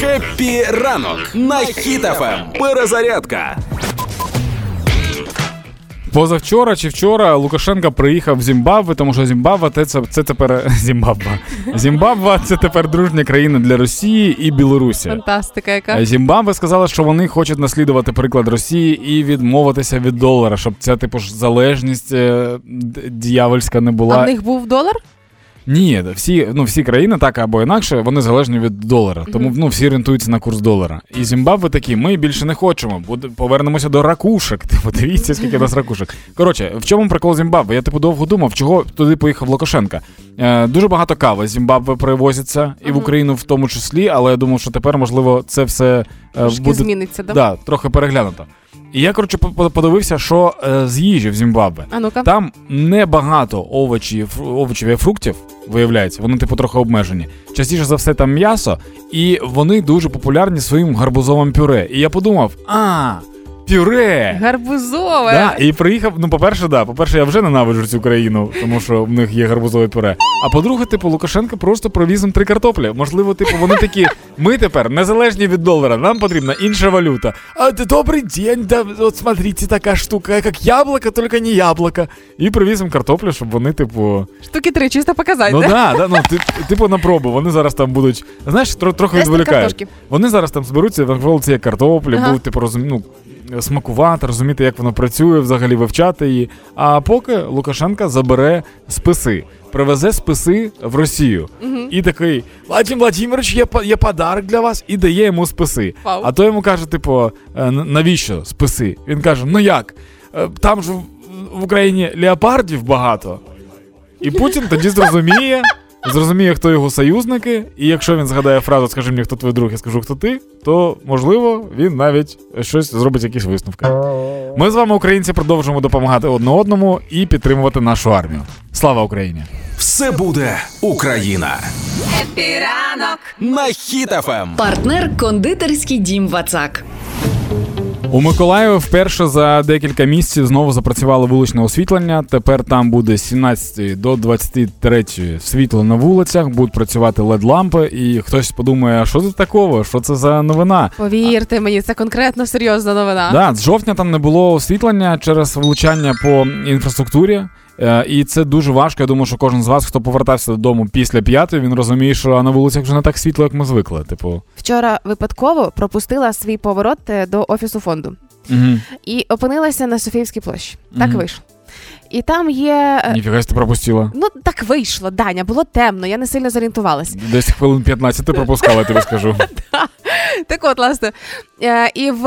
Хеппі ранок на Хіт-ФМ. Перезарядка. Позавчора чи вчора Лукашенко приїхав в Зімбабве, тому що Зімбабве це, це, це тепер Зімбабве. Зімбабве це тепер дружня країна для Росії і Білорусі. Фантастика, яка Зімбабве сказала, що вони хочуть наслідувати приклад Росії і відмовитися від долара, щоб ця типу ж залежність е, д- дьявольська не була. а в них був долар? Ні, всі, ну, всі країни так або інакше, вони залежні від долара. Тому ну, всі орієнтуються на курс долара. І Зімбабве такі, ми більше не хочемо. Буде, повернемося до ракушек. Типу, дивіться, скільки нас ракушек. Коротше, в чому прикол Зімбабве? Я типу довго думав, чого туди поїхав Лукашенка. Е, дуже багато кави з Зімбабве привозиться, і в Україну в тому числі, але я думав, що тепер, можливо, це все е, Трошки буде зміниться, да? да, трохи переглянуто. І я, коротше, по- подивився, що е, з їжі в Зімбабве. А ну-ка. Там небагато овочів, овочів і фруктів, виявляється, вони типу трохи обмежені. Частіше за все там м'ясо, і вони дуже популярні своїм гарбузовим пюре. І я подумав: а, пюре! Гарбузове. Да, і приїхав. Ну, по-перше, да, по-перше, я вже ненавиджу цю країну, тому що в них є гарбузове пюре. А по-друге, типу, Лукашенко просто провіз їм три картоплі. Можливо, типу, вони такі. Ми тепер незалежні від долара, нам потрібна інша валюта. А добрий день, да, от смотрите, така штука, як яблуко, тільки не яблуко. І привіз їм картоплю, щоб вони, типу. Штуки три, чисто показати. Ну да, да, ну ти, типу на пробу. Вони зараз там будуть. Знаєш, тро, трохи відволікають. Вони зараз там зберуться, навколо цієї картоплі, Ага. будуть типу розум... ну, смакувати, розуміти, як воно працює, взагалі вивчати її. А поки Лукашенка забере списи. Привезе списи в Росію і такий Владимир Владимирович, є, є подарок для вас, і дає йому списи. Вау. А той йому каже: типу, «Е, навіщо списи? Він каже: Ну як? Е, Там ж в- в Україні леопардів багато. І Путін тоді зрозуміє, зрозуміє, хто його союзники, і якщо він згадає фразу Скажи мені, хто твій друг, я скажу, хто ти, то можливо він навіть щось зробить, якісь висновки. Ми з вами, українці, продовжуємо допомагати одне одному і підтримувати нашу армію. Слава Україні! Все буде Україна. Хеппі ранок. На Хіт-ФМ. Партнер кондитерський дім Вацак. У Миколаєві вперше за декілька місяців знову запрацювало вуличне освітлення. Тепер там буде з 17 до 23 світло на вулицях, будуть працювати led-лампи, і хтось подумає, а що це такого? Що це за новина? Повірте мені, це конкретно серйозна новина. Да, з жовтня там не було освітлення через влучання по інфраструктурі. Е, І це дуже важко. Я думаю, що кожен з вас, хто повертався додому після п'ятої, він розуміє, що на вулицях вже не так світло, як ми звикли. Типу, Вчора випадково пропустила свій поворот е, до офісу фонду угу. і опинилася на Софіївській площі. Так Мгм. вийшло. І там є. е, ніфіга ти пропустила. Ну, так вийшло, Даня, було темно, я не сильно зорієнтувалась. Десь хвилин 15 ти пропускала, я тобі скажу. Так от, власне. Е, І в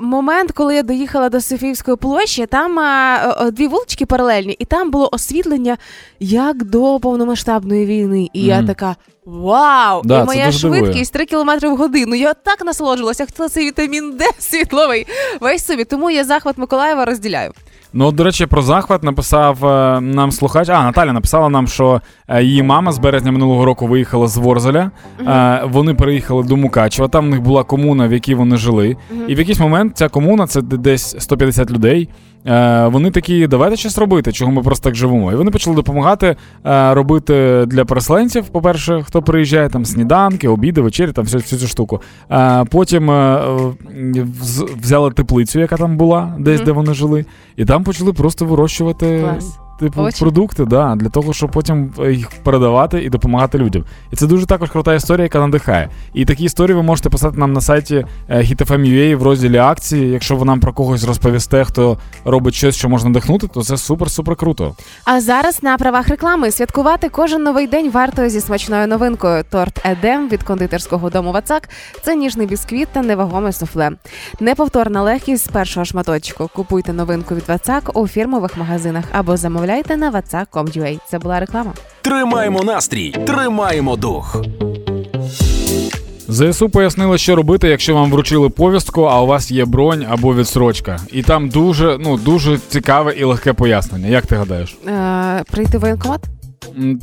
момент, коли я доїхала до Софіївської площі, там е, е, дві вулички паралельні, і там було освітлення як до повномасштабної війни. І я така. Вау! Да, і моя дуже дивує. швидкість 3 км в годину. Я так насолоджувалася, хотіла цей вітамін Д світловий весь собі. Тому я захват Миколаєва розділяю. Ну, до речі, про захват написав е, нам слухач. А, Наталя написала нам, що е, її мама з березня минулого року виїхала з Ворзеля. Е, вони переїхали до Мукачева. Там в них була комуна, в якій вони жили. І в якийсь момент ця комуна, це десь 150 людей. Е, вони такі, давайте щось робити, чого ми просто так живемо. І вони почали допомагати е, робити для переселенців, по-перше, хто приїжджає, там сніданки, обіди, вечері, там всю, всю цю штуку. Е, потім вз- взяли теплицю, яка там була, десь Мгм. де вони жили, і там почали просто вирощувати. Клас. Типу Овочі? продукти, да, для того, щоб потім е, їх передавати і допомагати людям. І це дуже також крута історія, яка надихає. І такі історії ви можете писати нам на сайті е, hitfm.ua в розділі акції. Якщо ви нам про когось розповісте, хто робить щось, що можна надихнути, то це супер-супер круто. А зараз на правах реклами святкувати кожен новий день варто зі смачною новинкою. Торт Едем від кондитерського дому Вацак це ніжний бісквіт та невагоме суфле. Неповторна легкість з першого шматочку. Купуйте новинку від Вацак у фірмових магазинах або замовляйте на vatsak.com.ua. Це була реклама. Тримаємо настрій, тримаємо дух. ЗСУ пояснили, що робити, якщо вам вручили повістку, а у вас є бронь або відсрочка. І там дуже, ну, дуже цікаве і легке пояснення. Як ти гадаєш? Е, прийти в воєнкомат?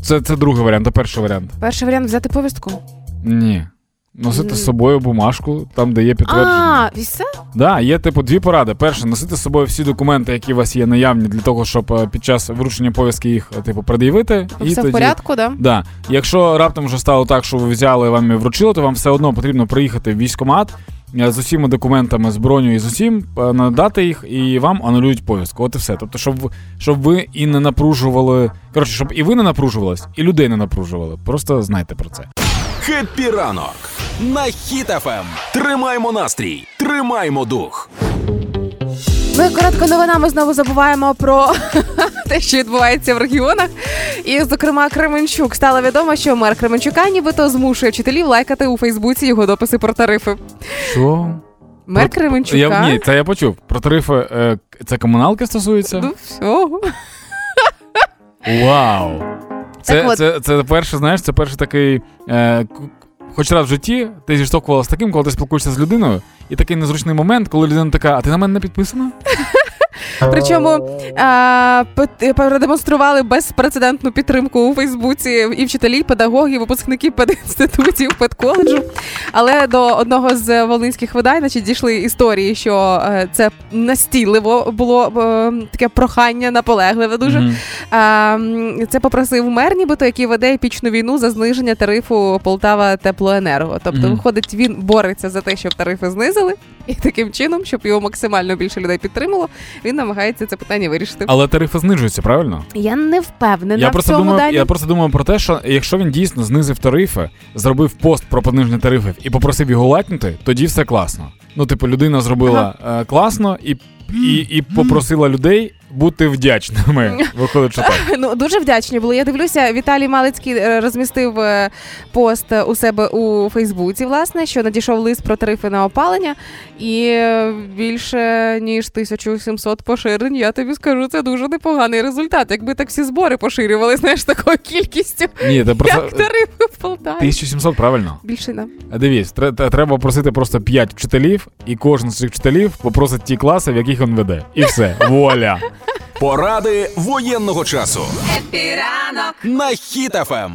Це, це другий варіант, а перший варіант. Перший варіант взяти повістку. Ні. Носити з собою бумажку, там де є підтвердження. А, і все? Да, є типу дві поради. Перше, носити з собою всі документи, які у вас є наявні, для того, щоб е, під час вручення пов'язки їх е, типу пред'явити. Все в порядку, да? Да. Якщо раптом вже стало так, що ви взяли вам і вручили, то вам все одно потрібно приїхати в військкомат е, з усіма документами, з броню і з усім, надати їх, і вам анулюють пов'язку. От і все. Тобто, щоб, щоб ви і не напружували. Коротше, щоб і ви не напружувались, і людей не напружували. Просто знайте про це. Хеппі ранок на Хіт-ФМ. Тримаємо настрій, тримаємо дух. Ми коротко новинами знову забуваємо про те, що відбувається в регіонах. І, зокрема, Кременчук стало відомо, що мер Кременчука нібито змушує вчителів лайкати у Фейсбуці його дописи про тарифи. Що? Мер Про- Кременчука. Я, ні, це я почув. Про тарифи е, це комуналки стосується? Ну, всього. Вау! Це, Так от. це, це перше, знаєш, це перший такий. Е, хоч раз в житті ти зіштовхувалася з таким, коли ти спілкуєшся з людиною, і такий незручний момент, коли людина така, а ти на мене не підписана? Причому а, продемонстрували безпрецедентну підтримку у Фейсбуці і вчителі, і педагоги, і випускники пединститутів, педколеджу. Але до одного з волинських видань значить, дійшли історії, що е, це настійливо було е, таке прохання наполегливе дуже. Це попросив мер, нібито який веде епічну війну за зниження тарифу Полтава Теплоенерго. Тобто, виходить, він бореться за те, щоб тарифи знизили, і таким чином, щоб його максимально більше людей підтримало, він намагається це питання вирішити. Але тарифи знижуються, правильно? Я не впевнена Я в просто цьому думаю, дані. я просто думаю про те, що якщо він дійсно знизив тарифи, зробив пост про пониження тарифів і попросив його лайкнути, тоді все класно. Ну, типу, людина зробила е, класно і, і, і попросила людей бути вдячними. Виходить, що так. Ну дуже вдячні були. Я дивлюся, Віталій Малицький е, розмістив е, пост у себе у Фейсбуці, власне, що надійшов лист про тарифи на опалення, і е, більше ніж 1700 поширень. Я тобі скажу, це дуже непоганий результат. Якби так всі збори поширювали, знаєш, такою кількістю, Ні, це просто як тарифи в Полтаві. 1700, правильно? Більше не. А Дивись, тре- тре- треба просити просто 5 вчителів, і кожен з цих вчителів попросить ті класи, в яких він веде. І все, вуаля. Поради воєнного часу Хеппі ранок. на Хіт-ФМ.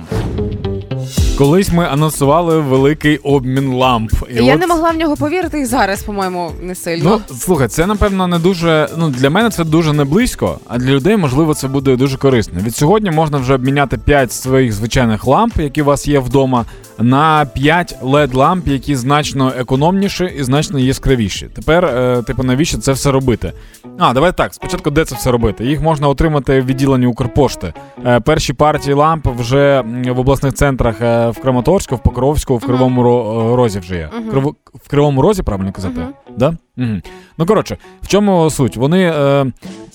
Колись ми анонсували великий обмін ламп. І я от- не могла в нього повірити, і зараз, по-моєму, не сильно. Ну, слухай, це напевно не дуже. Ну для мене це дуже не близько, а для людей можливо це буде дуже корисно. Від сьогодні можна вже обміняти 5 своїх звичайних ламп, які у вас є вдома, на 5 led ламп, які значно економніші і значно яскравіші. Тепер, е, типу, навіщо це все робити? А, давай так. Спочатку, де це все робити? Їх можна отримати в відділенні Укрпошти. Е, перші партії ламп вже в обласних центрах е, в Краматорську, в Покровську, в Кривому Ро- Розі вже є. Мгм. Криво- в Кривому Розі, правильно казати? Мгм. Да? Угу. Ну коротше, в чому суть? Вони, е,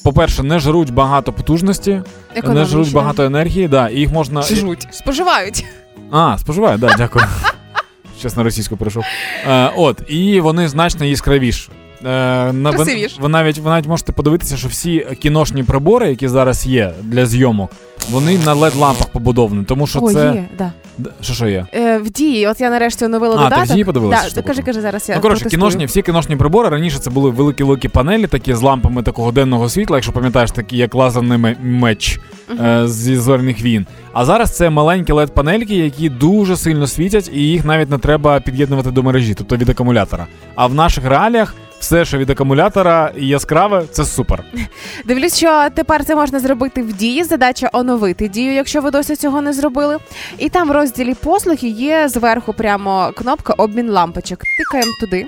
по-перше, не жруть багато потужності, не жруть багато енергії, да, і їх можна. Жруть. Споживають. А, споживаю, да, дякую. Чесно, російську перейшов. Е, от, і вони значно яскравіші. Е, на, ви, ви, навіть, ви навіть можете подивитися, що всі кіношні прибори, які зараз є для зйомок, вони на LED-лампах побудовані, тому що О, це. є, да. Що що є? Е, в дії, от я нарешті оновила А, ти додаток. в дії подивилася, Да, кажи, кажи, зараз я Ну, коротше, протестую. кіношні, всі кіношні прибори раніше це були великі великі панелі, такі з лампами такого денного світла, якщо пам'ятаєш, такі як лазерний ме- меч е, зі зоряних війн. А зараз це маленькі led панельки, які дуже сильно світять, і їх навіть не треба під'єднувати до мережі, тобто від акумулятора. А в наших реаліях все, що від акумулятора яскраве, це супер. Дивлюсь, що тепер це можна зробити в дії. Задача оновити дію, якщо ви досі цього не зробили. І там в розділі послуги є зверху прямо кнопка обмін лампочок. Тикаємо туди.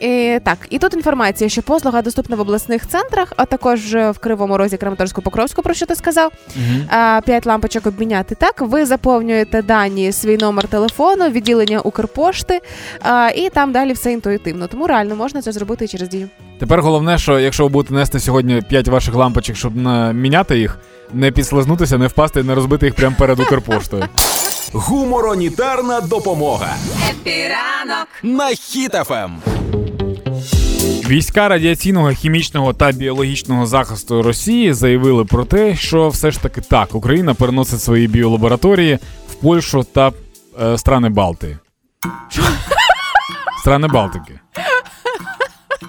І, так, і тут інформація, що послуга доступна в обласних центрах, а також в Кривому Розі, Краматорську, Покровську, про що ти сказав. П'ять лампочок обміняти. Так, ви заповнюєте дані, свій номер телефону, відділення Укрпошти, а, і там далі все інтуїтивно. Тому реально можна це зробити і через Дію. Тепер головне, що якщо ви будете нести сьогодні 5 ваших лампочок, щоб не міняти їх, не підслизнутися, не впасти не розбити їх прямо перед Укрпоштою. Гуморонітарна допомога Хеппі ранок. на Хіт-ФМ. Війська радіаційного, хімічного та біологічного захисту Росії заявили про те, що все ж таки так, Україна переносить свої біолабораторії в Польщу та е, страни Балти. Страни Балтики.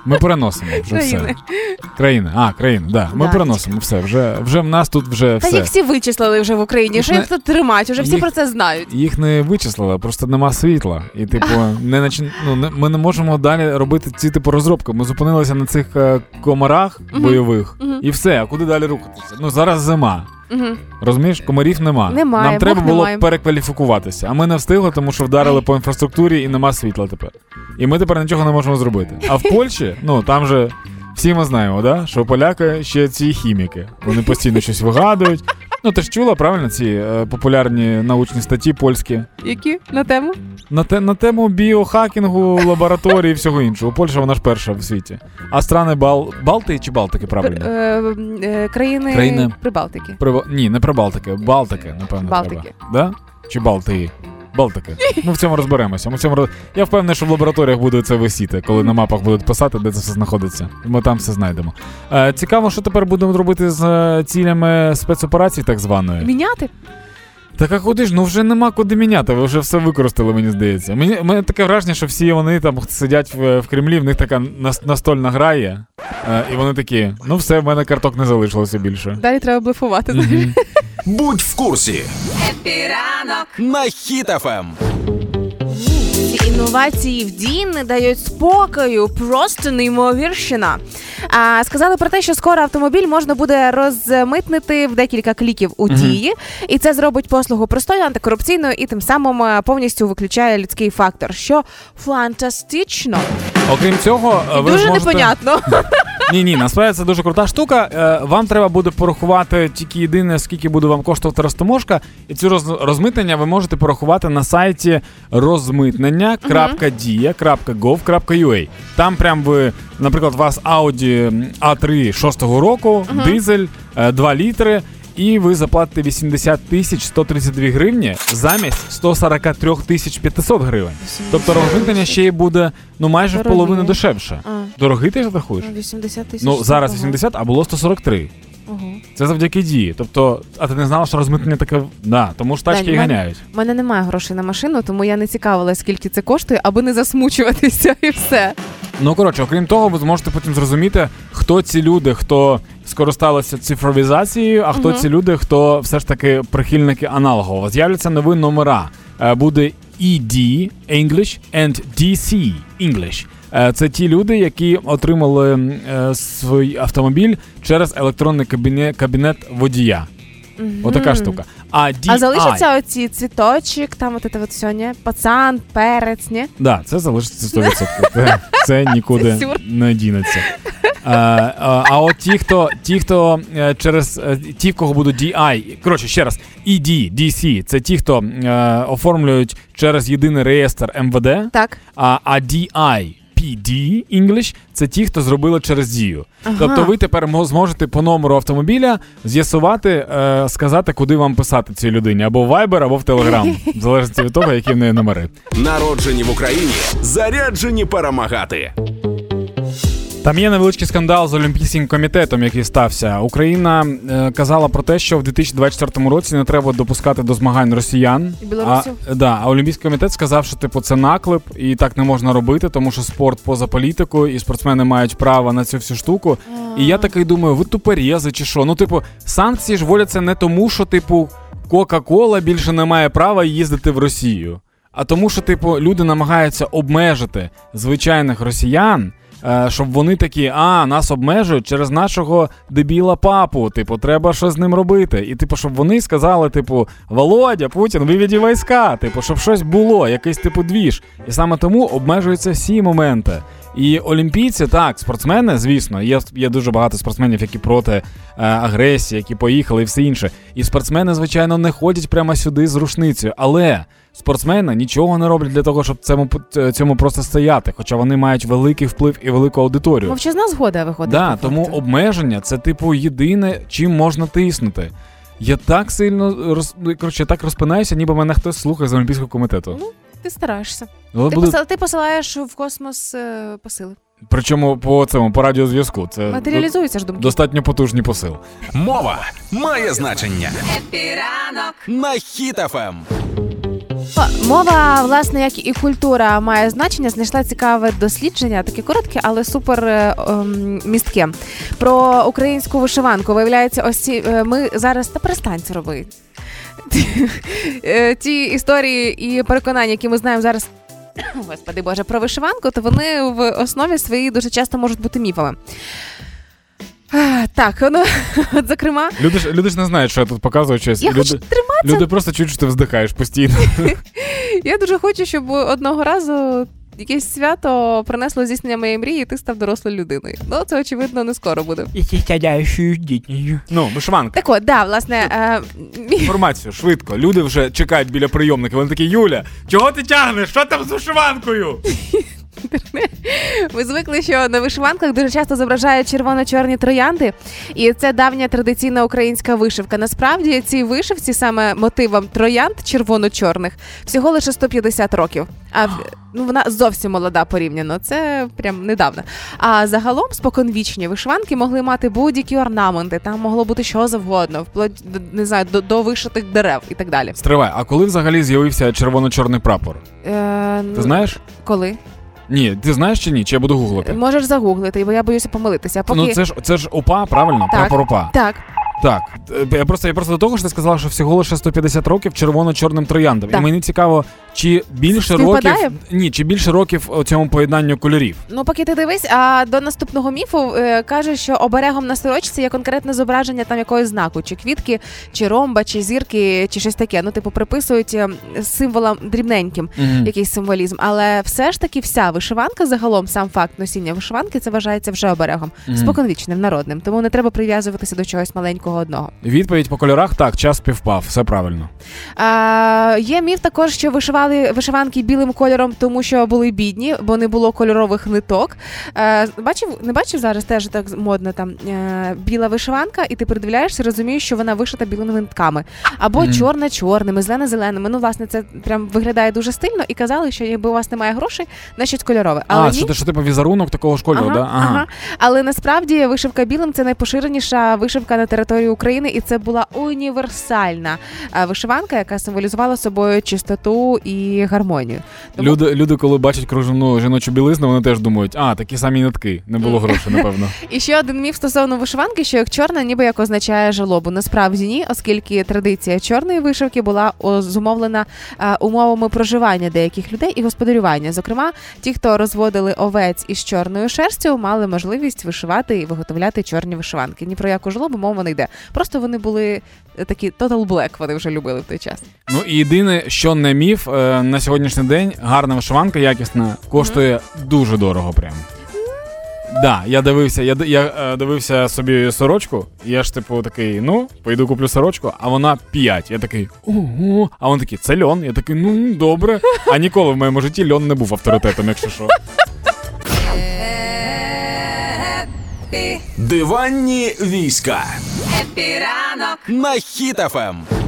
Ми переносимо вже країни. все. Країни. А, країни, да. Ми Да. переносимо все. Вже, вже в нас тут вже Та все. їх всі вичислили вже в Україні. Що Їх тут тримають? Уже всі про це знають. Їх не вичислили, просто нема світла. І, типу, не начин... ну, не... ми не можемо далі робити ці типу розробки. Ми зупинилися на цих е, комарах бойових, і все. А куди далі рухатися? Ну зараз зима. Угу. Розумієш, комарів нема. Немає, Нам треба було немає. перекваліфікуватися. А ми не встигли, тому що вдарили по інфраструктурі і нема світла тепер. І ми тепер нічого не можемо зробити. А в Польщі, ну там же всі ми знаємо, да? що поляки ще ці хіміки. Вони постійно щось вигадують. Ну, ти ж чула правильно ці е, популярні научні статті польські Які на тему? на, те, на тему біохакінгу, лабораторії і всього іншого. Польща вона ж перша в світі. А страни Бал... Балтії чи Балтики, правильно? Е, е, країни, Країни- Прибалтики. При... Ні, не Прибалтики, Балтики, напевно. Балтики. Треба. Да? Чи Балтії? Балтики. Ми в цьому розберемося. Ми в цьому роз... Я впевнений, що в лабораторіях буде це висіти, коли на мапах будуть писати, де це все знаходиться. Ми там все знайдемо. Е, цікаво, що тепер будемо робити з е, цілями спецоперації, так званої. Міняти? Так а куди ж? Ну вже нема куди міняти, ви вже все використали, мені здається. Мені мене таке враження, що всі вони там сидять в, в Кремлі, в них така настольна гра є, е, і вони такі: ну все, в мене карток не залишилося більше. Далі треба блефувати. Мгм. Будь в курсі Хеппі ранок, на Хіт-ФМ. Інновації в Дії не дають спокою, просто неймовірщина. А сказали про те, що скоро автомобіль можна буде розмитнити в декілька кліків у Дії, і це зробить послугу простою, антикорупційною і тим самим е, повністю виключає людський фактор, що фантастично Окрім цього, і ви дуже зможете... непонятно. Ні, ні, насправді це дуже крута штука. Е, Вам треба буде порахувати тільки єдине, скільки буде вам коштувати розтоможка, і цю роз- розмитнення ви можете порахувати на сайті розмитнення.dia.gov.ua. Там прям ви, наприклад, у вас Audi A3 6-го року, дизель, е, 2 літри. І ви заплатите 80 тисяч 132 гривні замість 143 тисяч 500 гривень. Тобто розмитнення ще й буде ну майже в Дорогі. половину дешевше. А, Дорогий ти ж рахуєш? 80 тисяч. Ну зараз 80, а було 143. Ого. Це завдяки дії. Тобто, а ти не знала, що розмитнення таке. Да, тому ж тачки Дань, і мене- ганяють. У мене немає грошей на машину, тому я не цікавила, скільки це коштує, аби не засмучуватися і все. Ну коротше, окрім того, ви зможете потім зрозуміти, хто ці люди, хто скористалися цифровізацією, а хто Мгм. ці люди, хто все ж таки прихильники аналогового. З'являться нові номера. Е, Буде ED English and DC English. Е, Це ті люди, які отримали е, свій автомобіль через електронний кабінет, кабінет водія. Отака штука. А DI, А залишаться оці цвіточок, там от це от все, ні? Пацан, перець, ні? Да, це залишиться 100%. Це, це нікуди не дінеться. А, а, а от ті, хто ті, хто е, через е, ті, в кого будуть DI, коротше, ще раз, ED, DC, це ті, хто е, оформлюють через єдиний реєстр МВД, Так. а, а DI, PD English це ті, хто зробили через дію. Ага. Тобто ви тепер мо- зможете по номеру автомобіля з'ясувати, е, сказати, куди вам писати цій людині, або в Viber, або в Telegram, в залежності від того, які в неї номери. Народжені в Україні, заряджені перемагати. Там є невеличкий скандал з Олімпійським комітетом, який стався. Україна е, казала про те, що в 2024 році не треба допускати до змагань росіян. І білорусів. А, да, а Олімпійський комітет сказав, що типу це наклеп, і так не можна робити, тому що спорт поза політикою, і спортсмени мають право на цю всю штуку. І я такий думаю, ви тупорєзи чи що? Ну, типу, санкції ж вводяться не тому, що, типу, Кока-Кола більше не має права їздити в Росію, а тому, що, типу, люди намагаються обмежити звичайних росіян. Е, Щоб вони такі, а нас обмежують через нашого дебіла папу. Типу, треба щось з ним робити. І типу, щоб вони сказали, типу, Володя, Путін, виведі війська. Типу, щоб щось було, якийсь типу двіж. І саме тому обмежуються всі моменти. І олімпійці, так, спортсмени, звісно, є, є дуже багато спортсменів, які проти е, агресії, які поїхали і все інше. І спортсмени, звичайно, не ходять прямо сюди з рушницею. Але спортсмени нічого не роблять для того, щоб цьому, цьому просто стояти. Хоча вони мають великий вплив і велику аудиторію. Мовчазна згода виходить. Да, по тому факту. обмеження це, типу, єдине, чим можна тиснути. Я так сильно роз... ну, коротше, я так розпинаюся, ніби мене хтось слухає з Олімпійського комітету. Ну, Ти стараєшся. Ну, Ти, буде- посил... ти посилаєш в космос е, посили. Причому по цьому по радіозв'язку. Це Матеріалізуються ж думки. достатньо потужний посил. Мова має значення епіранок, на Ем. Мова, власне, як і культура має значення, знайшла цікаве дослідження, таке коротке, але супер е, ем, містке. Про українську вишиванку. Виявляється, ось ці е, ми зараз та перестань це робити. Е, Ті історії і переконання, які ми знаємо зараз. Господи Боже, про вишиванку, то вони в основі своїй дуже часто можуть бути міфами. Так, ну, от, зокрема, Люди ж люди ж не знають, що я тут показую щось. я люди, хочу триматися. люди просто чують, що ти вздихаєш постійно. Я дуже хочу, щоб одного разу якесь свято принесло здійснення моєї мрії, і ти став дорослою людиною. Ну, це очевидно не скоро буде. Ну, вишиванка. Так от, да, власне, е, Інформацію швидко. Люди вже чекають біля прийомника. Вони такі, Юля, чого ти тягнеш? Що там з вишиванкою? ми звикли, що на вишиванках дуже часто зображають червоно-чорні троянди, і це давня традиційна українська вишивка. Насправді цій вишивці саме мотивом троянд червоно-чорних всього лише 150 років. А ну вона зовсім молода порівняно. Це прям недавно. А загалом споконвічні вишиванки могли мати будь-які орнаменти. Там могло бути що завгодно, вплоть не знаю до, до вишитих дерев і так далі. Стривай, а коли взагалі з'явився червоно-чорний прапор? Е, Ти ну, знаєш? коли? Ні, ти знаєш чи ні? Чи я буду гуглити? Можеш загуглити, бо я боюся помилитися. Поки... Ну це ж це ж ОПА, правильно? Так. Прапор ОПА. Так, Так. Е, Я просто я просто до того, що ти сказала, що всього лише 150 років червоно-чорним трояндам. Так. І мені цікаво, чи більше Співпадає? років ні, чи більше років у цьому поєднанню кольорів. Ну, поки ти дивись, а до наступного міфу е, каже, що оберегом на сорочці є конкретне зображення там якогось знаку, чи квітки, чи ромба, чи зірки, чи щось таке. Ну, типу, приписують е, символам дрібненьким Мгм. якийсь символізм. Але все ж таки вся вишиванка, загалом сам факт носіння вишиванки, це вважається вже оберегом Мгм. споконвічним народним. Тому не треба прив'язуватися до чогось маленького одного. Відповідь по кольорах так, час співпав, все правильно. А, є міф також, що вишивали вишиванки білим кольором, тому що були бідні, бо не було кольорових ниток. Е, бачив, не бачив зараз теж так модно там е, біла вишиванка, і ти придивляєшся, розумієш, що вона вишита білими нитками. Або Мгм. чорна чорними, зелена зеленими. Ну, власне, це прям виглядає дуже стильно. І казали, що якби у вас немає грошей, на щось кольорове. Але а, ні. що, що типу візерунок такого ж кольору, Ага, да? ага. Але насправді вишивка білим це найпоширеніша вишивка на території України, і це була універсальна е, вишиванка, яка символізувала собою чистоту і гармонію. Тому- Люди, люди, коли бачать кружевну жіночу білизну, вони теж думають, а, такі самі нитки. Не було грошей, напевно. І ще один міф стосовно вишиванки, що як чорна, ніби як означає жалобу. Насправді ні, оскільки традиція чорної вишивки була зумовлена е, умовами проживання деяких людей і господарювання. Зокрема, ті, хто розводили овець із чорною шерстю, мали можливість вишивати і виготовляти чорні вишиванки. Ні про яку жалобу мова не йде. Просто вони були такі total black, вони вже любили в той час. Ну і єдине, що не міф, е, на сьогоднішній день гарна вишиванка якісна, коштує дуже дорого прям. Да, я дивився, я, я е, дивився собі сорочку, і я ж типу такий, ну, пойду куплю сорочку, а вона 5. Я такий, ого, а він такий, це льон. Я такий, ну добре. А ніколи в моєму житті льон не був авторитетом, якщо що. Диванні війська епіранок. на Ем.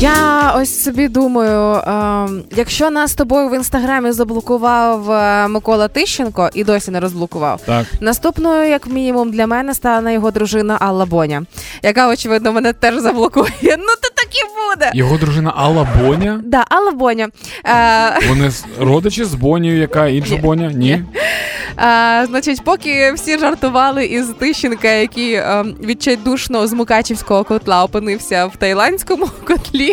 Я ось собі думаю, е, якщо нас з тобою в інстаграмі заблокував е, Микола Тищенко і досі не розблокував. Так. Наступною, як мінімум, для мене стане його дружина Алла Боня, яка, очевидно, мене теж заблокує. Ну, то так і буде. Його дружина Алла Боня. Да, Алла Боня. Е, Вони родичі з Бонією, яка інша. Боня? Ні. е, значить, поки всі жартували із Тищенка, який е, відчайдушно з Мукачівського котла опинився в тайландському котлі,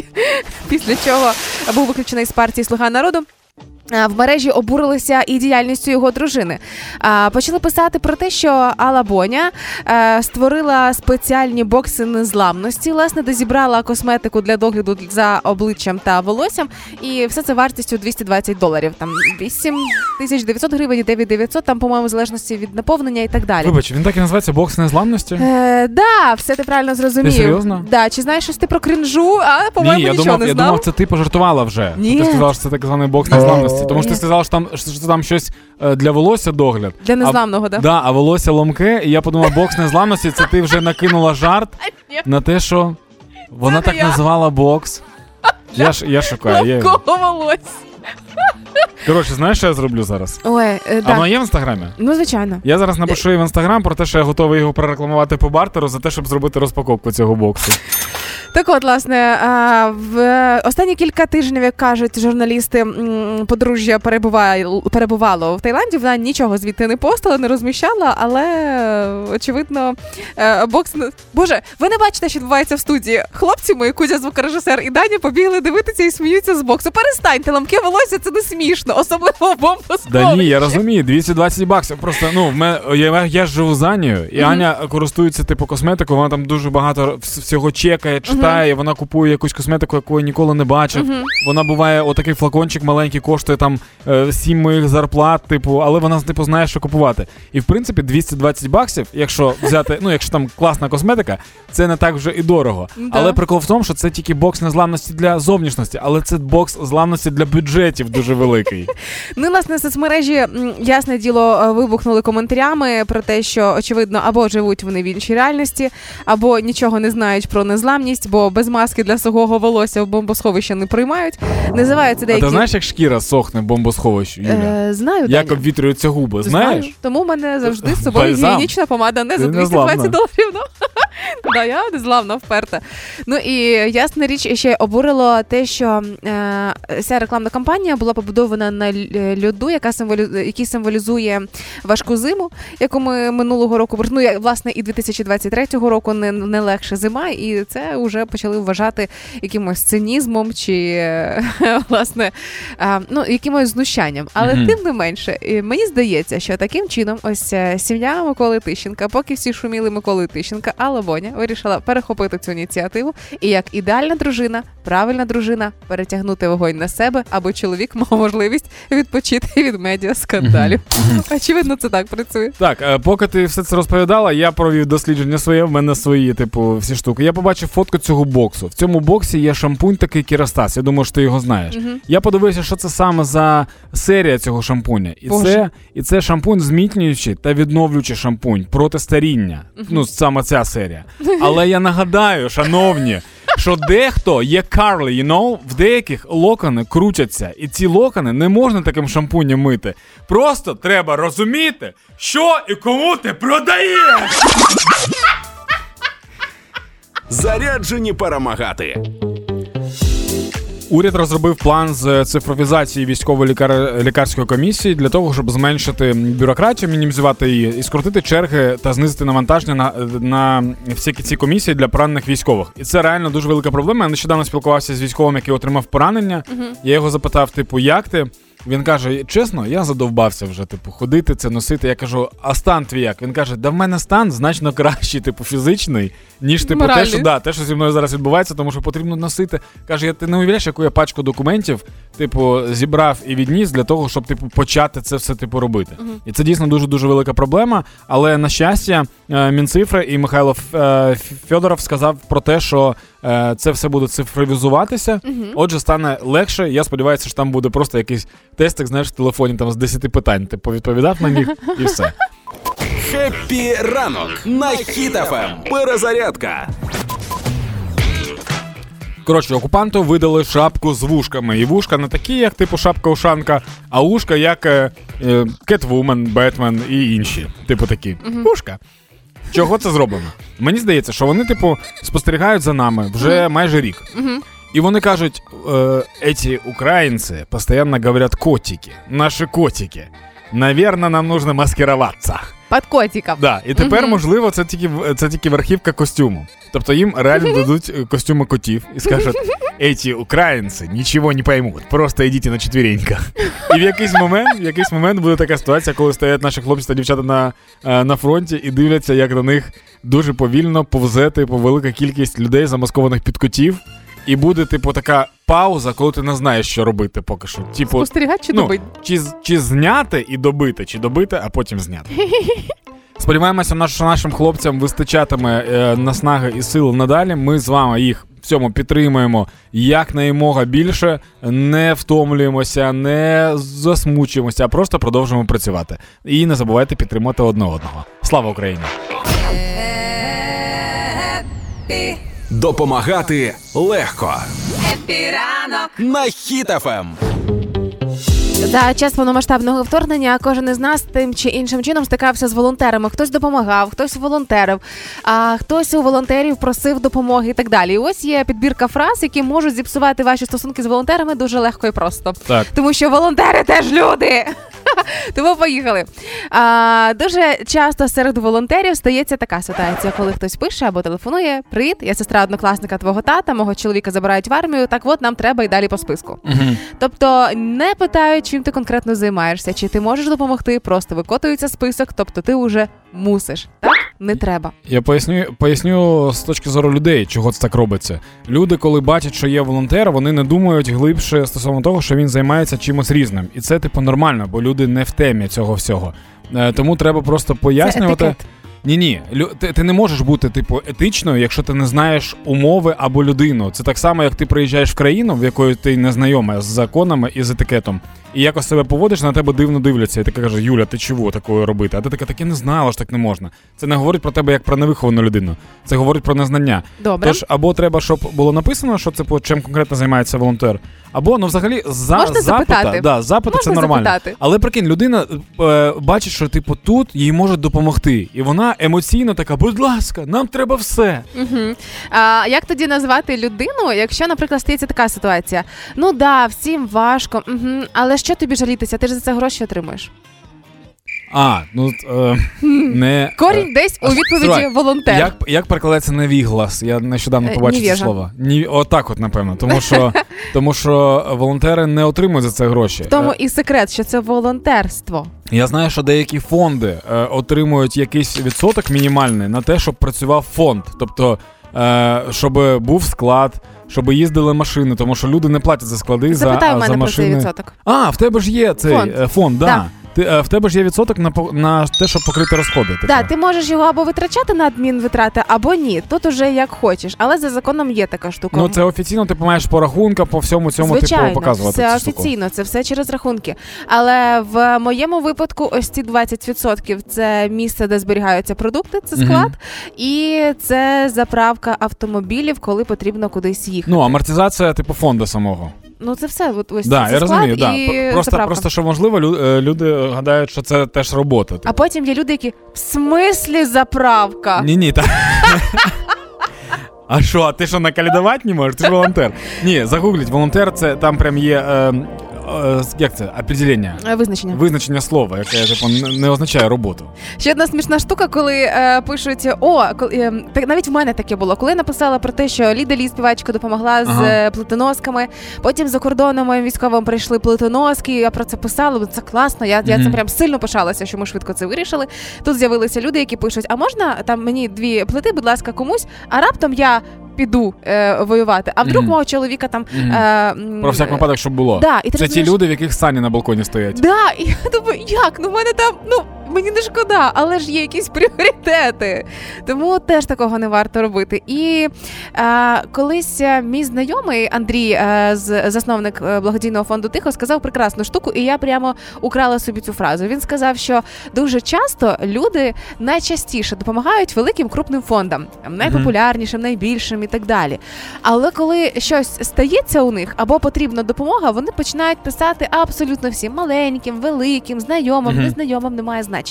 після чого був виключений з партії Слуга народу. В мережі обурилися і діяльністю його дружини. Почали писати про те, що Алла Боня е, створила спеціальні бокси незламності, власне, де зібрала косметику для догляду за обличчям та волоссям, і все це вартістю 220 доларів. Там 8 тисяч 900 гривень, і 9 900, там, по-моєму, в залежності від наповнення і так далі. Вибач, він так і називається бокс незламності? Е, да, все ти правильно зрозумів. Ти серйозно? Да, чи знаєш щось ти про крінжу? А по-моєму, Ні, я нічого думав, не я думав, це ти пожартувала вже. Ні. Ти сказала, що це так званий бокс незламності. Тому що ти сказала, що там що там щось е, для волосся догляд. Для незламного, да? Да, а волосся ломке, і я подумав, бокс незламності, це ти вже накинула жарт на те, що вона Це так називала бокс. Я ж я шукаю. Я... Волосся. Коротше, знаєш, що я зроблю зараз? Ой, е, А да. воно є в інстаграмі? Ну, звичайно. Я зараз напишу їй в інстаграм про те, що я готовий його прорекламувати по бартеру за те, щоб зробити розпаковку цього боксу. Так от, власне, в останні кілька тижнів, як кажуть журналісти, подружжя перебуває, перебувало в Таїланді. Вона нічого звідти не постила, не розміщала, але очевидно, е, бокс Боже, ви не бачите, що відбувається в студії. Хлопці мої, Кузя, звукорежисер і Даня побігли дивитися і сміються з боксу. Перестаньте, ламки волосся, це не смішно, особливо в бомбосховищі. Да ні, я розумію, 220 баксів. Просто ну в мене я, я ж живу з Анією, і Аня користується типу косметикою. Вона там дуже багато всього чекає, читає. І Вона купує якусь косметику, яку я ніколи не бачив. Вона буває, отакий флакончик маленький, коштує там е, сім моїх зарплат, типу, але вона типу знає, що купувати. І в принципі 220 баксів, якщо взяти, ну якщо там класна косметика, це не так вже і дорого. Але прикол в тому, що це тільки бокс незламності для зовнішності, але це бокс зламності для бюджетів дуже великий. Ну, власне, соцмережі, ясне діло, е, вибухнули коментарями про те, що очевидно або живуть вони в іншій реальності, або нічого не знають про незламність, бо без маски для сухого волосся в бомбосховище не приймають. Називаються А ти знаєш, як шкіра сохне в бомбосховищі, Юля? Е, знаю, Як Даня. обвітрюються губи, Знаю. Тому в мене завжди з собою гігієнічна помада не за Ти 220 незламна. доларів. Ну. Да, я незламна вперта. Ну і ясна річ ще обурило те, що е, ця рекламна кампанія була побудована на е, льоду, яка символю, який символізує важку зиму, яку ми минулого року ну, я, власне, і 2023 року не, не легша зима, і це вже почали вважати якимось цинізмом чи власне ну, якимось знущанням. Але Мгм. тим не менше, мені здається, що таким чином ось е, сім'я Миколи Тищенка, поки всі шуміли Миколи Тищенка, Алла Боня вирішила перехопити цю ініціативу і як ідеальна дружина, правильна дружина, перетягнути вогонь на себе, аби чоловік мав можливість відпочити від медіа скандалів. Очевидно, це так працює. Так, е, поки ти все це розповідала, я провів дослідження своє, в мене свої, типу, всі штуки. Я побачив фотку цього боксу. В цьому боксі є шампунь такий Кірастас. Я думаю, що ти його знаєш. Мгм. Я подивився, що це саме за серія цього шампуня. І Боже. це, і це шампунь змітнюючий та відновлюючий шампунь проти старіння. Ну, саме ця серія. Але я нагадаю, шановні. Що дехто є Карлі, you know, в деяких локони крутяться, і ці локони не можна таким шампунем мити. Просто треба розуміти, що і кому ти продаєш. Заряджені перемагати. Уряд розробив план з цифровізації військово-лікарської комісії для того, щоб зменшити бюрократію, мінімізувати її і скоротити черги та знизити навантаження на, на всі ці комісії для поранених військових. І це реально дуже велика проблема. Я нещодавно спілкувався з військовим, який отримав поранення. Я його запитав, типу, як ти? Він каже: чесно, я задовбався вже, типу, ходити, це носити. Я кажу, а стан твій як? Він каже, да в мене стан значно кращий, типу, фізичний, ніж типу те, що да, те, що зі мною зараз відбувається, тому що потрібно носити. Каже, я ти не уявляєш, яку я пачку документів, типу, зібрав і відніс для того, щоб типу почати це все типу робити. І це дійсно дуже дуже велика проблема. Але на щастя, е, Мінцифри і Михайло Ф- е, сказав про те, що це все буде цифровізуватися. Отже, стане легше. Я сподіваюся, що там буде просто якийсь тестик, знаєш, в телефоні там з 10 питань. Ти повідповідав на них і все. Хеппі ранок на Хіт-ФМ. Перезарядка. Коротше, окупанту видали шапку з вушками. І вушка не такі, як типу шапка-ушанка, а ушка як е, е, Кетвумен, Бетмен і інші. Типу такі. Вушка. Чого це зроблено? Мені здається, що вони, типу, спостерігають за нами вже майже рік. І вони кажуть: е, эти українці постійно говорять котики, наші котики. Наверное, нам нужно маскироваться. Під котиком. Да, і тепер, можливо, це тільки в- це тільки верхівка костюму. Тобто їм реально дадуть е, костюми котів і скажуть: эти українці нічого не поймуть, просто йдіть на четвіреньках. І в якийсь момент, в якийсь момент буде така ситуація, коли стоять наші хлопці та дівчата на, е, на фронті і дивляться, як на них дуже повільно повзе типу велика кількість людей, замаскованих під котів. І буде, типу, така пауза, коли ти не знаєш, що робити поки що. Типу, Спостерігати чи ну, добить? чи, чи зняти і добити, чи добити, а потім зняти. Сподіваємося, що нашим хлопцям вистачатиме е, наснаги і сил надалі. Ми з вами їх в цьому підтримуємо якнаймога більше, не втомлюємося, не засмучуємося, а просто продовжуємо працювати. І не забувайте підтримати одне одного. Слава Україні! Допомагати легко. Хеппі ранок. На Хіт-ФМ. За час повномасштабного вторгнення кожен із нас тим чи іншим чином стикався з волонтерами. Хтось допомагав, хтось волонтерив, а хтось у волонтерів просив допомоги і так далі. І ось є підбірка фраз, які можуть зіпсувати ваші стосунки з волонтерами дуже легко і просто. Так. Тому що волонтери теж люди. Тому поїхали. А, дуже часто серед волонтерів стається така ситуація, коли хтось пише або телефонує: Привіт, я сестра однокласника твого тата, мого чоловіка забирають в армію. Так от нам треба і далі по списку. Тобто не питають, чим ти конкретно займаєшся, чи ти можеш допомогти, просто викотується список, тобто ти вже мусиш. Так не треба. Я поясню, поясню з точки зору людей, чого це так робиться. Люди, коли бачать, що є волонтер, вони не думають глибше стосовно того, що він займається чимось різним. І це типу нормально, бо люди не в темі цього всього. Е, Тому треба просто пояснювати. етикет. Ні, ні, ти, ти не можеш бути типу етичною, якщо ти не знаєш умови або людину. Це так само, як ти приїжджаєш в країну, в якої ти не знайома з законами і з етикетом, і якось себе поводиш, на тебе дивно дивляться. І ти каже, Юля, ти чого такое робити? А ти така, так я не знала, що так не можна. Це не говорить про тебе як про невиховану людину. Це говорить про незнання. Добре. Тож або треба, щоб було написано, що це по чим конкретно займається волонтер. Або ну взагалі за Можна запита, запитати? да, запити Можна це нормально. запитати. Але прикинь, людина е, бачить, що типу тут їй можуть допомогти, і вона емоційно така, будь ласка, нам треба все. Угу. А як тоді назвати людину, якщо, наприклад, стається така ситуація? Ну да, всім важко, угу. але що тобі жалітися? Ти ж за це гроші отримуєш. А, ну е, не Корінь десь у відповіді слухай, волонтер. Як, як перекладається невіглас? Я нещодавно Е, побачив це слово. Ні, отак, от напевно. Тому що, тому що волонтери не отримують за це гроші. В тому Е, і секрет, що це волонтерство. Я знаю, що деякі фонди е, отримують якийсь відсоток мінімальний на те, щоб працював фонд. Тобто, е, щоб був склад, щоб їздили машини, тому що люди не платять за склади, за, Запитай у за мене про машини. цей відсоток. А, в тебе ж є цей фонд, фонд да. Да. Ти, е, в тебе ж є відсоток на, на те, щоб покрити розходи. Типу. Так, ти можеш його або витрачати на адмінвитрати, або ні. Тут уже як хочеш, але за законом є така штука. Ну, це офіційно ти маєш по рахункам, по всьому цьому Звичайно, типу показувати. Це цю штуку. офіційно, це все через рахунки. Але в моєму випадку, ось ці 20% це місце, де зберігаються продукти, це склад, і це заправка автомобілів, коли потрібно кудись їхати. Ну, амортизація, типу, фонду самого. Ну це все. От ось Да, це я склад розумію, да. і Просто, заправка. просто що можливо, е, люди гадають, що це теж робота. А потім є люди, які в смислі заправка. Ні, ні, так. А що, а ти що накалідувати не можеш? Ти ж волонтер. Ні, загугліть, волонтер це там прям є. Е, е, як це? Определення. Е, Визначення. Визначення слова, яке типу, не- означає роботу. Ще одна смішна штука, коли е, пишуть: о, коли, е, так навіть в мене таке було. Коли я написала про те, що Ліда Лі, співачка, допомогла з Ага. е, плитоносками. Потім за кордоном моїм військовим прийшли плитоноски. Я про це писала. бо Це класно. Я, я цим прям сильно пишалася, що ми швидко це вирішили. Тут з'явилися люди, які пишуть: а можна там мені дві плити, будь ласка, комусь, а раптом я. Піду е, воювати, а вдруг Мгм. мого чоловіка там е, м, Про всяк випадок, щоб було. Да, і ти це ті розумієш- люди, в яких сані на балконі стоять. Да, і я думаю, як? Ну, в мене там, ну мені не шкода, але ж є якісь пріоритети. Тому теж такого не варто робити. І е, колись е, мій знайомий Андрій, е, з засновник е, благодійного фонду Тихо, сказав прекрасну штуку, і я прямо украла собі цю фразу. Він сказав, що дуже часто люди найчастіше допомагають великим крупним фондам, найпопулярнішим, найбільшим і так далі. Але коли щось стається у них або потрібна допомога, вони починають писати абсолютно всім маленьким, великим, знайомим, незнайомим, немає значення.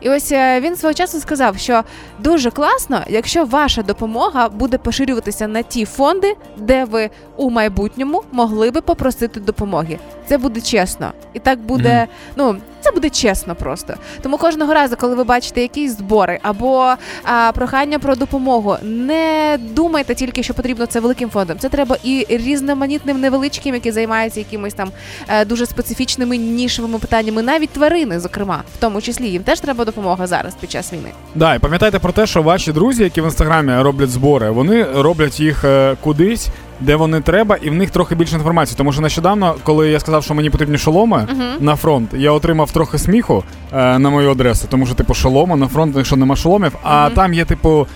І ось е, він свого часу сказав, що дуже класно, якщо ваша допомога буде поширюватися на ті фонди, де ви у майбутньому могли би попросити допомоги. Це буде чесно, і так буде. Мгм. Ну це буде чесно просто. Тому кожного разу, коли ви бачите якісь збори або а, прохання про допомогу, не думайте тільки, що потрібно це великим фондом. Це треба і різноманітним невеличким, які займаються якимись там е, дуже специфічними нішевими питаннями, навіть тварини, зокрема, в тому числі їм теж треба допомога зараз під час війни. Да, і пам'ятайте про те, що ваші друзі, які в інстаграмі роблять збори, вони роблять їх е, кудись, де вони треба, і в них трохи більше інформації. Тому що нещодавно, коли я сказав, що мені потрібні шоломи на фронт, я отримав трохи сміху е, на мою адресу, тому що типу шолома на фронт, якщо нема шоломів, а Мгм. там є типу.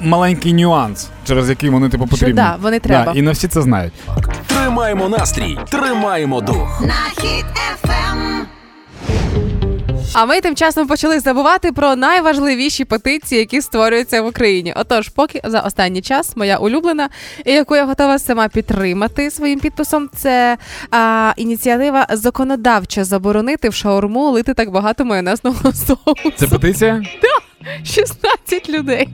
Маленький нюанс, через який вони типу Що потрібні. да, вони треба. Да, і не всі це знають. Тримаємо настрій, тримаємо дух. на хід ефем. А ми тим часом почали забувати про найважливіші петиції, які створюються в Україні. Отож, поки за останній час моя улюблена, яку я готова сама підтримати своїм підписом, це а, ініціатива законодавчо заборонити в шаурму лити так багато майонезного соусу. Це петиція? 16 людей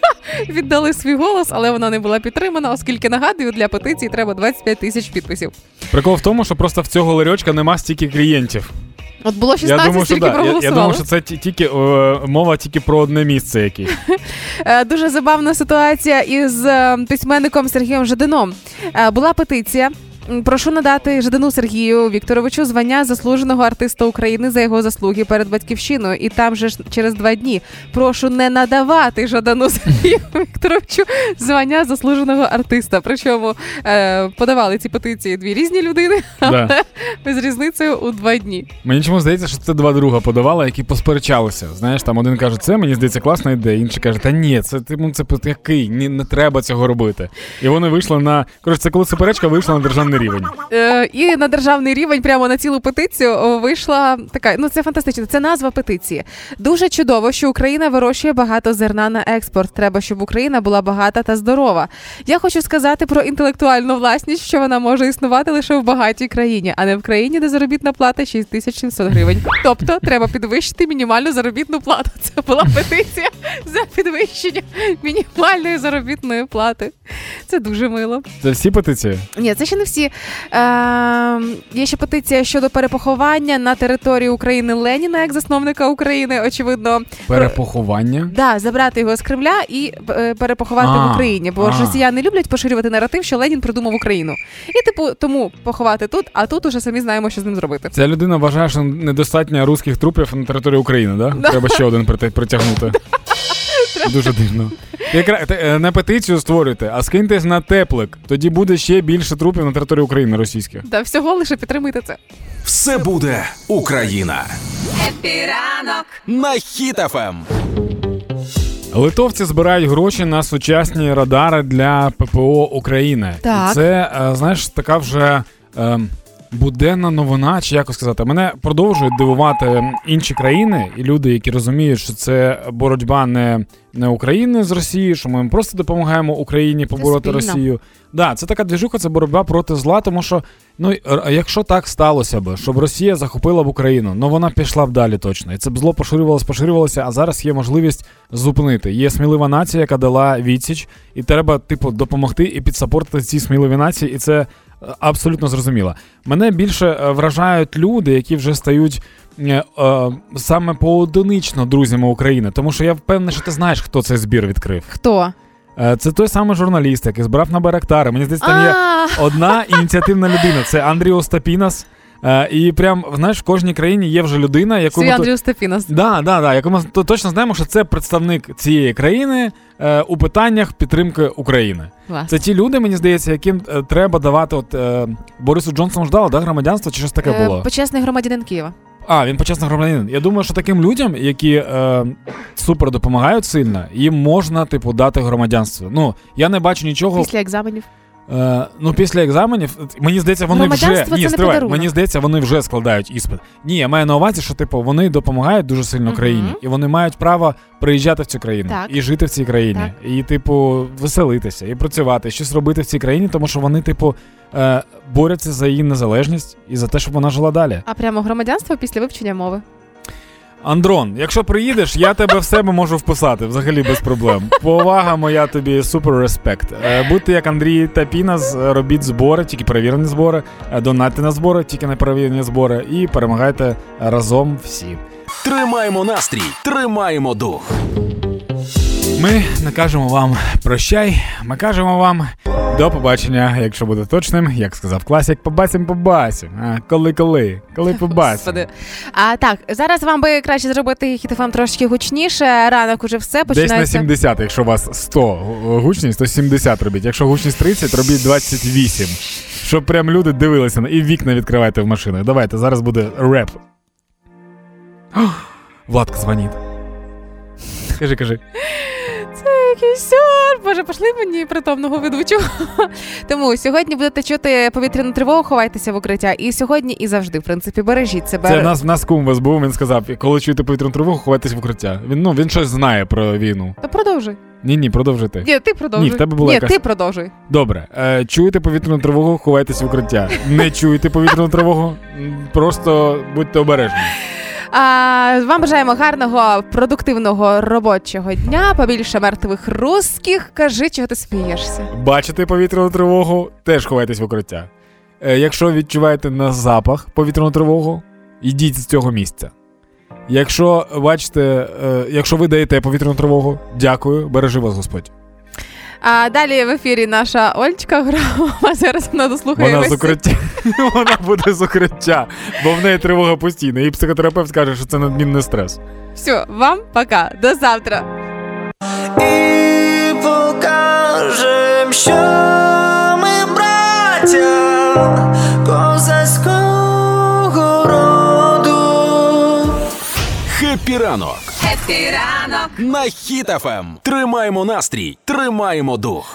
віддали свій голос, але вона не була підтримана, оскільки нагадую, для петиції треба 25 тисяч підписів. Прикол в тому, що просто в цього ларьочка нема стільки клієнтів. От було 16, я думаю, що тільки да. я, проголосували. я думаю, що це ті- тільки е, мова тільки про одне місце якесь. Е, Дуже забавна ситуація із е, письменником Сергієм Жадином. Була петиція. Прошу надати Жадину Сергію Вікторовичу звання заслуженого артиста України за його заслуги перед батьківщиною. І там же ж через два дні прошу не надавати Жадану Сергію Вікторовичу звання заслуженого артиста. Причому е, подавали ці петиції дві різні людини, але Да. з різницею у два дні. Мені чому здається, що це два друга подавали, які посперечалися. Знаєш, там один каже, це мені здається класна ідея, інший каже, та ні, це типу, це пот- який, ні, не треба цього робити. І вони вийшли на. Коротше, це коли суперечка вийшла на державний рівень. Е, і на державний рівень, прямо на цілу петицію, вийшла така. Ну це фантастично. Це назва петиції. Дуже чудово, що Україна вирощує багато зерна на експорт. Треба, щоб Україна була багата та здорова. Я хочу сказати про інтелектуальну власність, що вона може існувати лише в багатій країні, а не в країні, де заробітна плата 6700 гривень. Тобто треба підвищити мінімальну заробітну плату. Це була петиція за підвищення мінімальної заробітної плати. Це дуже мило. Це всі петиції? Ні, це ще не всі. Е, є ще петиція щодо перепоховання на території України Леніна як засновника України. Очевидно, Перепоховання. да, забрати його з Кремля і е, перепоховати А, в Україні. Бо ж росіяни люблять поширювати наратив, що Ленін придумав Україну. І типу тому поховати тут, а тут уже самі знаємо, що з ним зробити. Ця людина вважає, що недостатньо руських трупів на території України, да? Треба ще один прити- притягнути. Дуже дивно. Якра... те- е, Не петицію створюйте, а скиньтесь на теплік. Тоді буде ще більше трупів на території України російських. Да, всього лише підтримуйте це. Все буде Україна Хеппі ранок. на Хіт-ФМ. Литовці збирають гроші на сучасні радари для ППО України. Так. І це, е, знаєш, така вже. е, Буденна новина, чи якось сказати, мене продовжують дивувати інші країни і люди, які розуміють, що це боротьба не, не України з Росією, що ми просто допомагаємо Україні побороти. Росію. Да, це така двіжуха, це боротьба проти зла, тому що ну якщо так сталося би, щоб Росія захопила б Україну, ну вона пішла б далі точно. І це б зло поширювалося, поширювалося, а зараз є можливість зупинити. Є смілива нація, яка дала відсіч, і треба, типу, допомогти і підсапортити ці сміливі нації, і це абсолютно зрозуміла. Мене більше е, вражають люди, які вже стають. е, е, Саме поодинично друзями України, тому що я впевнений, що ти знаєш, хто цей збір відкрив. Хто? Е, Це той самий журналіст, який збирав на Байрактари. Мені здається, там є одна ініціативна людина. Це Андрій Остапінас. Е, І прям, знаєш, в кожній країні є вже людина, яку Свій ми... Андрій Стефінос. Да, да, да, яку ми то- точно знаємо, що це представник цієї країни е, у питаннях підтримки України. Клас. Це ті люди, мені здається, яким е, треба давати. От е, Борису Джонсону ж дали, да, громадянство чи щось таке Е, було. Почесний громадянин Києва. А, він почесний громадянин. Я думаю, що таким людям, які е, супер допомагають сильно, їм можна, типу, дати громадянство. Ну, я не бачу нічого. Після екзаменів. Е, ну, після екзаменів, мені здається, вони вже ні, стривай, мені здається, вони вже складають іспит. Ні, я маю на увазі, що типу вони допомагають дуже сильно Мгм. країні, і вони мають право приїжджати в цю країну Так. і жити в цій країні, і, типу, веселитися, і працювати, щось робити в цій країні, тому що вони, типу, е, борються за її незалежність і за те, щоб вона жила далі. А прямо громадянство після вивчення мови. Андрон, якщо приїдеш, я тебе в себе можу вписати взагалі без проблем. Повага моя тобі, супер респект. Е, Будьте як Андрій та Пінас, е, робіть збори, тільки перевірені збори, е, донатьте на збори, тільки не перевірені збори, і перемагайте разом всі. Тримаємо настрій, тримаємо дух. Ми не кажемо вам прощай, ми кажемо вам до побачення, якщо буде точним, як сказав класик, побасім, побасім. А коли, коли, коли побасім. А так, зараз вам би краще зробити хітофам трошки гучніше. Ранок уже все Десь на 70, якщо у вас 100 гучність, то 70 робіть. Якщо гучність 30, робіть 28. Щоб прям люди дивилися і вікна відкривайте в машинах. Давайте, зараз буде реп. Владка дзвонить. Кажи, кажи. Який сюр! Боже, пошли мені притомного ведучого. Тому сьогодні будете чути повітряну тривогу, ховайтеся в укриття. І сьогодні, і завжди, в принципі, бережіть себе. Це нас, нас кум вас був, він сказав, коли чуєте повітряну тривогу, ховайтесь в укриття. Він, ну, він щось знає про війну. Та продовжуй. Ні, ні, продовжуйте. Ні, ти продовжуй. Ні, в тебе була Ні, якась- ти продовжуй. Добре, е, чуєте повітряну тривогу, ховайтесь в укриття. Не чуєте повітряну тривогу, просто будьте обережні. А, вам бажаємо гарного, продуктивного робочого дня, побільше мертвих русських. Кажи, чого ти смієшся. Бачите повітряну тривогу, теж ховайтесь в укриття. Е, якщо відчуваєте на запах повітряну тривогу, йдіть з цього місця. Якщо бачите, е, якщо ви даєте повітряну тривогу, дякую, бережи вас Господь. А далі в ефірі наша Ольчка грала. Зараз вона дослухає. Вона весь з укриття. Вона буде з укриття, бо в неї тривога постійна. І психотерапевт каже, що це надмірний стрес. Все, вам пока. До завтра. І покажем, що ми браття ранок Хеппі ранок. на Хіт-ФМ. Тримаємо настрій, тримаємо дух.